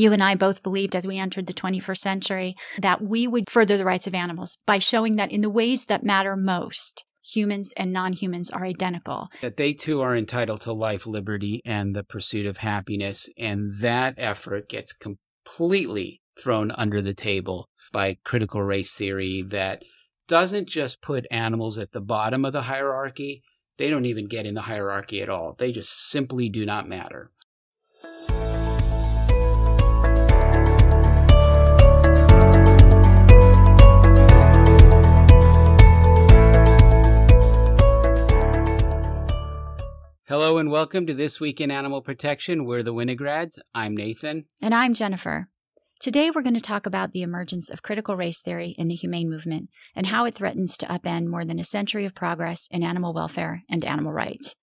You and I both believed as we entered the 21st century that we would further the rights of animals by showing that in the ways that matter most, humans and non humans are identical. That they too are entitled to life, liberty, and the pursuit of happiness. And that effort gets completely thrown under the table by critical race theory that doesn't just put animals at the bottom of the hierarchy, they don't even get in the hierarchy at all. They just simply do not matter. And welcome to This Week in Animal Protection. We're the Winograd. I'm Nathan. And I'm Jennifer. Today we're going to talk about the emergence of critical race theory in the humane movement and how it threatens to upend more than a century of progress in animal welfare and animal rights.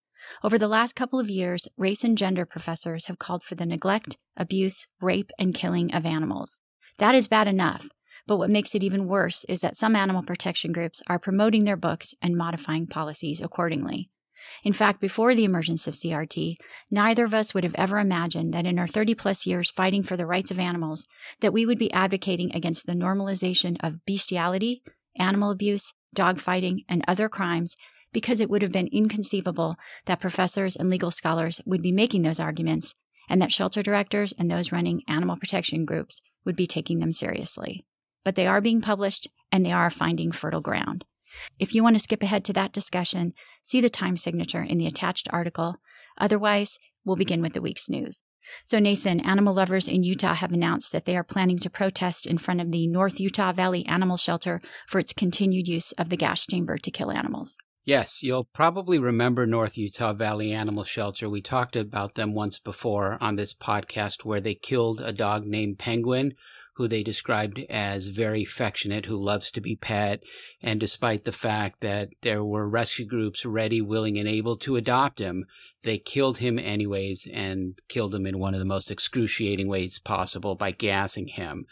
Over the last couple of years, race and gender professors have called for the neglect, abuse, rape, and killing of animals. That is bad enough. But what makes it even worse is that some animal protection groups are promoting their books and modifying policies accordingly. In fact, before the emergence of CRT, neither of us would have ever imagined that in our 30 plus years fighting for the rights of animals, that we would be advocating against the normalization of bestiality, animal abuse, dogfighting, and other crimes because it would have been inconceivable that professors and legal scholars would be making those arguments and that shelter directors and those running animal protection groups would be taking them seriously. But they are being published and they are finding fertile ground. If you want to skip ahead to that discussion, see the time signature in the attached article. Otherwise, we'll begin with the week's news. So, Nathan, animal lovers in Utah have announced that they are planning to protest in front of the North Utah Valley Animal Shelter for its continued use of the gas chamber to kill animals. Yes, you'll probably remember North Utah Valley Animal Shelter. We talked about them once before on this podcast where they killed a dog named Penguin who they described as very affectionate, who loves to be pet. And despite the fact that there were rescue groups ready, willing, and able to adopt him, they killed him anyways and killed him in one of the most excruciating ways possible by gassing him.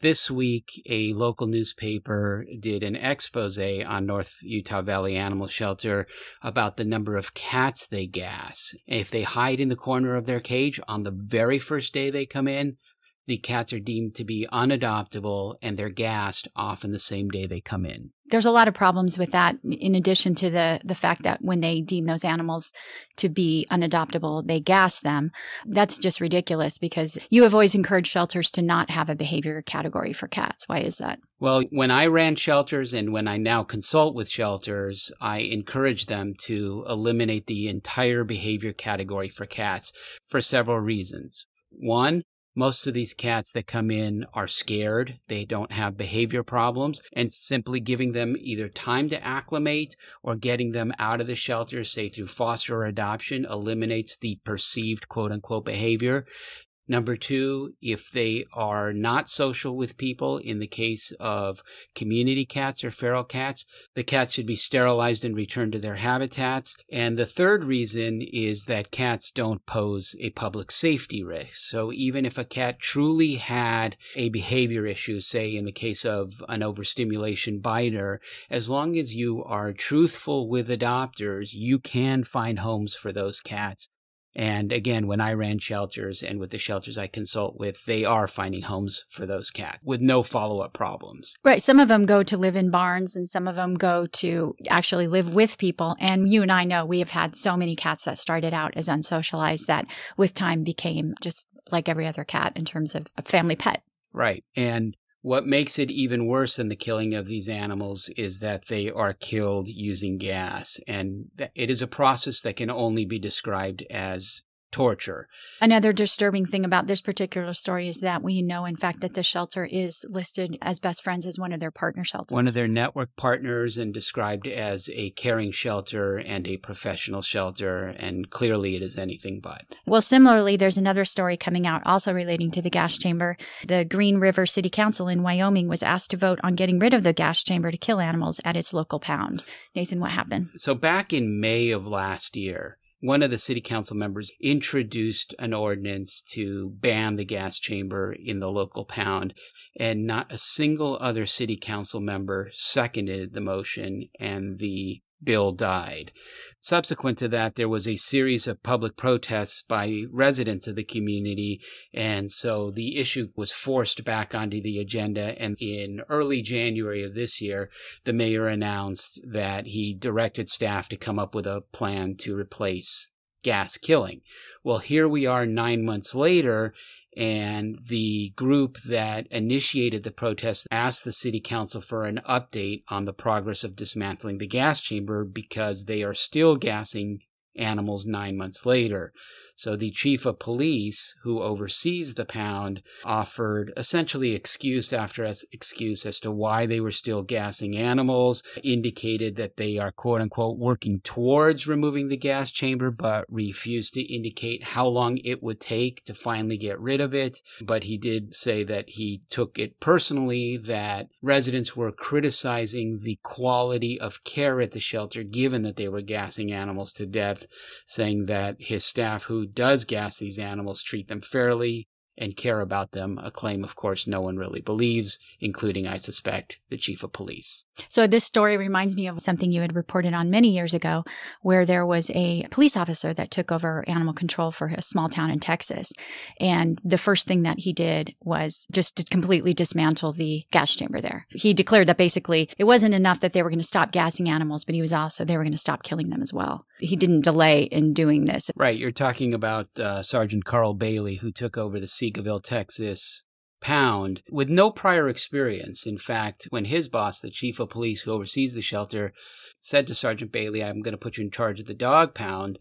This week, a local newspaper did an expose on North Utah Valley Animal Shelter about the number of cats they gas. If they hide in the corner of their cage on the very first day they come in, the cats are deemed to be unadoptable and they're gassed often the same day they come in. There's a lot of problems with that in addition to the the fact that when they deem those animals to be unadoptable, they gas them. That's just ridiculous because you have always encouraged shelters to not have a behavior category for cats. Why is that? Well, when I ran shelters and when I now consult with shelters, I encourage them to eliminate the entire behavior category for cats for several reasons. One, most of these cats that come in are scared. They don't have behavior problems. And simply giving them either time to acclimate or getting them out of the shelter, say through foster or adoption, eliminates the perceived quote unquote behavior. Number two, if they are not social with people, in the case of community cats or feral cats, the cats should be sterilized and returned to their habitats. And the third reason is that cats don't pose a public safety risk. So even if a cat truly had a behavior issue, say in the case of an overstimulation biter, as long as you are truthful with adopters, you can find homes for those cats and again, when I ran shelters and with the shelters I consult with, they are finding homes for those cats with no follow up problems. Right. Some of them go to live in barns and some of them go to actually live with people. And you and I know we have had so many cats that started out as unsocialized that with time became just like every other cat in terms of a family pet. Right. And what makes it even worse than the killing of these animals is that they are killed using gas. And it is a process that can only be described as torture. Another disturbing thing about this particular story is that we know, in fact, that the shelter is listed as best friends as one of their partner shelters. One of their network partners and described as a caring shelter and a professional shelter. And clearly it is anything but. Well, similarly, there's another story coming out also relating to the gas chamber. The Green River City Council in Wyoming was asked to vote on getting rid of the gas chamber to kill animals at its local pound. Nathan, what happened? So back in May of last year, one of the city council members introduced an ordinance to ban the gas chamber in the local pound, and not a single other city council member seconded the motion, and the Bill died. Subsequent to that, there was a series of public protests by residents of the community. And so the issue was forced back onto the agenda. And in early January of this year, the mayor announced that he directed staff to come up with a plan to replace gas killing. Well, here we are nine months later, and the group that initiated the protest asked the city council for an update on the progress of dismantling the gas chamber because they are still gassing animals nine months later. So the chief of police, who oversees the pound, offered essentially excuse after excuse as to why they were still gassing animals, indicated that they are quote unquote working towards removing the gas chamber, but refused to indicate how long it would take to finally get rid of it. But he did say that he took it personally that residents were criticizing the quality of care at the shelter, given that they were gassing animals to death, saying that his staff who does gas these animals treat them fairly and care about them, a claim, of course, no one really believes, including, I suspect, the chief of police. So, this story reminds me of something you had reported on many years ago, where there was a police officer that took over animal control for a small town in Texas. And the first thing that he did was just to completely dismantle the gas chamber there. He declared that basically it wasn't enough that they were going to stop gassing animals, but he was also, they were going to stop killing them as well. He didn't delay in doing this. Right. You're talking about uh, Sergeant Carl Bailey, who took over the Seagoville, Texas pound with no prior experience. In fact, when his boss, the chief of police who oversees the shelter, said to Sergeant Bailey, I'm going to put you in charge of the dog pound,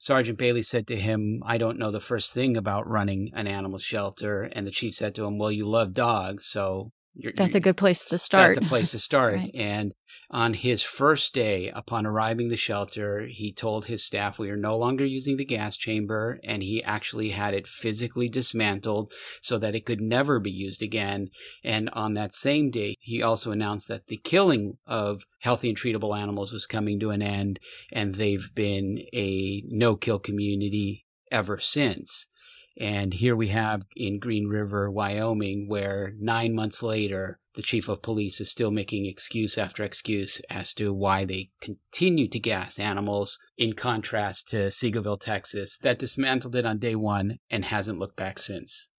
Sergeant Bailey said to him, I don't know the first thing about running an animal shelter. And the chief said to him, Well, you love dogs, so you're, that's a good place to start. That's a place to start. right. And on his first day, upon arriving the shelter, he told his staff we are no longer using the gas chamber, and he actually had it physically dismantled so that it could never be used again. And on that same day, he also announced that the killing of healthy and treatable animals was coming to an end, and they've been a no-kill community ever since. And here we have in Green River, Wyoming, where nine months later, the chief of police is still making excuse after excuse as to why they continue to gas animals, in contrast to Seagoville, Texas, that dismantled it on day one and hasn't looked back since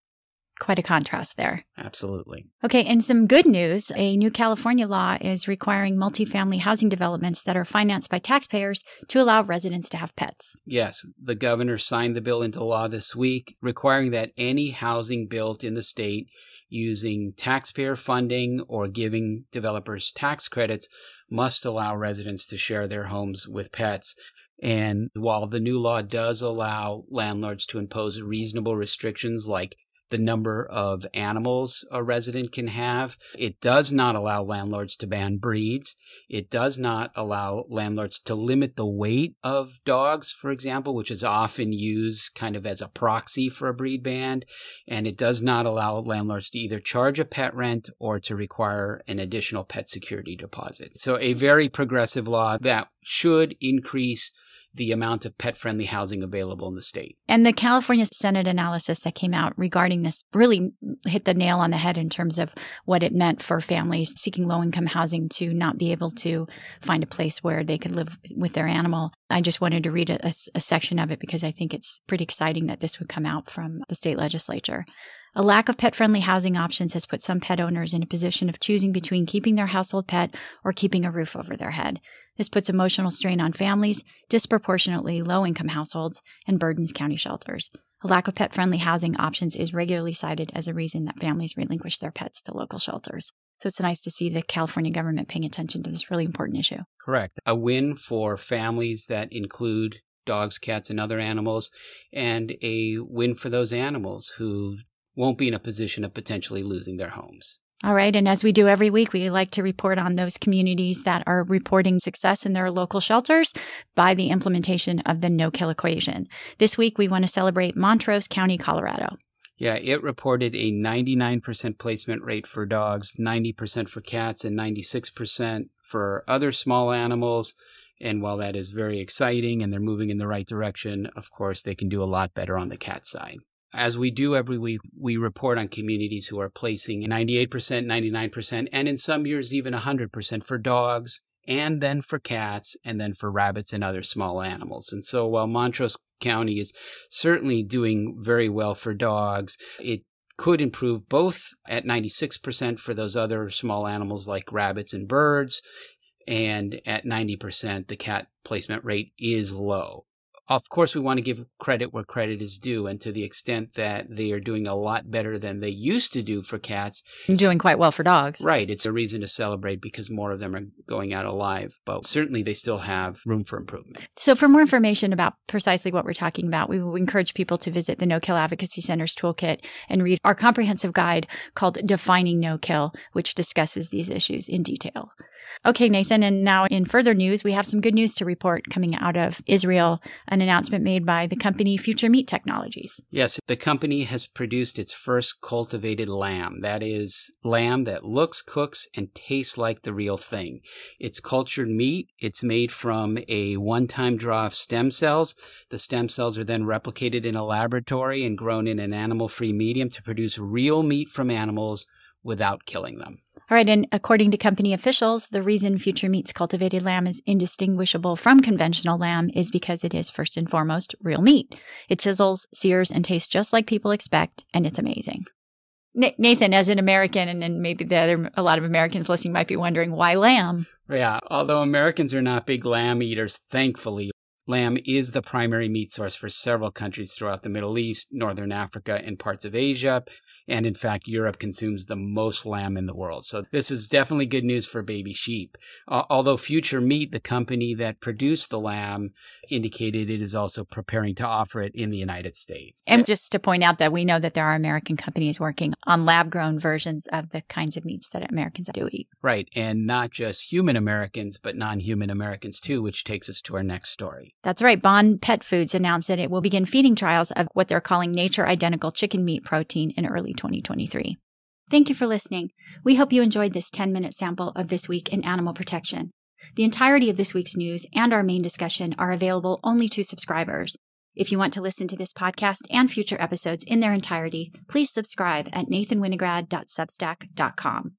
quite a contrast there. Absolutely. Okay, and some good news a new California law is requiring multifamily housing developments that are financed by taxpayers to allow residents to have pets. Yes, the governor signed the bill into law this week, requiring that any housing built in the state using taxpayer funding or giving developers tax credits must allow residents to share their homes with pets. And while the new law does allow landlords to impose reasonable restrictions like the number of animals a resident can have. It does not allow landlords to ban breeds. It does not allow landlords to limit the weight of dogs, for example, which is often used kind of as a proxy for a breed ban. And it does not allow landlords to either charge a pet rent or to require an additional pet security deposit. So a very progressive law that should increase the amount of pet friendly housing available in the state. And the California Senate analysis that came out regarding this really hit the nail on the head in terms of what it meant for families seeking low income housing to not be able to find a place where they could live with their animal. I just wanted to read a, a, a section of it because I think it's pretty exciting that this would come out from the state legislature. A lack of pet friendly housing options has put some pet owners in a position of choosing between keeping their household pet or keeping a roof over their head. This puts emotional strain on families, disproportionately low income households, and burdens county shelters. A lack of pet friendly housing options is regularly cited as a reason that families relinquish their pets to local shelters. So it's nice to see the California government paying attention to this really important issue. Correct. A win for families that include dogs, cats, and other animals, and a win for those animals who won't be in a position of potentially losing their homes. All right. And as we do every week, we like to report on those communities that are reporting success in their local shelters by the implementation of the no kill equation. This week, we want to celebrate Montrose County, Colorado. Yeah, it reported a 99% placement rate for dogs, 90% for cats, and 96% for other small animals. And while that is very exciting and they're moving in the right direction, of course, they can do a lot better on the cat side. As we do every week, we report on communities who are placing 98%, 99%, and in some years even 100% for dogs and then for cats, and then for rabbits and other small animals. And so while Montrose County is certainly doing very well for dogs, it could improve both at 96% for those other small animals like rabbits and birds, and at 90%, the cat placement rate is low of course, we want to give credit where credit is due. And to the extent that they are doing a lot better than they used to do for cats, doing quite well for dogs. Right. It's a reason to celebrate because more of them are going out alive. But certainly they still have room for improvement. So, for more information about precisely what we're talking about, we will encourage people to visit the No Kill Advocacy Center's toolkit and read our comprehensive guide called Defining No Kill, which discusses these issues in detail. Okay, Nathan. And now, in further news, we have some good news to report coming out of Israel an announcement made by the company Future Meat Technologies. Yes, the company has produced its first cultivated lamb. That is, lamb that looks, cooks, and tastes like the real thing. It's cultured meat. It's made from a one time draw of stem cells. The stem cells are then replicated in a laboratory and grown in an animal free medium to produce real meat from animals without killing them. All right, and according to company officials, the reason Future Meat's cultivated lamb is indistinguishable from conventional lamb is because it is first and foremost real meat. It sizzles, sears, and tastes just like people expect, and it's amazing. Nathan, as an American, and then maybe the other a lot of Americans listening might be wondering why lamb. Yeah, although Americans are not big lamb eaters, thankfully, lamb is the primary meat source for several countries throughout the Middle East, Northern Africa, and parts of Asia. And in fact, Europe consumes the most lamb in the world. So this is definitely good news for baby sheep. Uh, although Future Meat, the company that produced the lamb, indicated it is also preparing to offer it in the United States. And just to point out that we know that there are American companies working on lab grown versions of the kinds of meats that Americans do eat. Right. And not just human Americans, but non human Americans too, which takes us to our next story. That's right. Bond Pet Foods announced that it will begin feeding trials of what they're calling nature identical chicken meat protein in early 2023. Thank you for listening. We hope you enjoyed this 10 minute sample of This Week in Animal Protection. The entirety of this week's news and our main discussion are available only to subscribers. If you want to listen to this podcast and future episodes in their entirety, please subscribe at nathanwinograd.substack.com.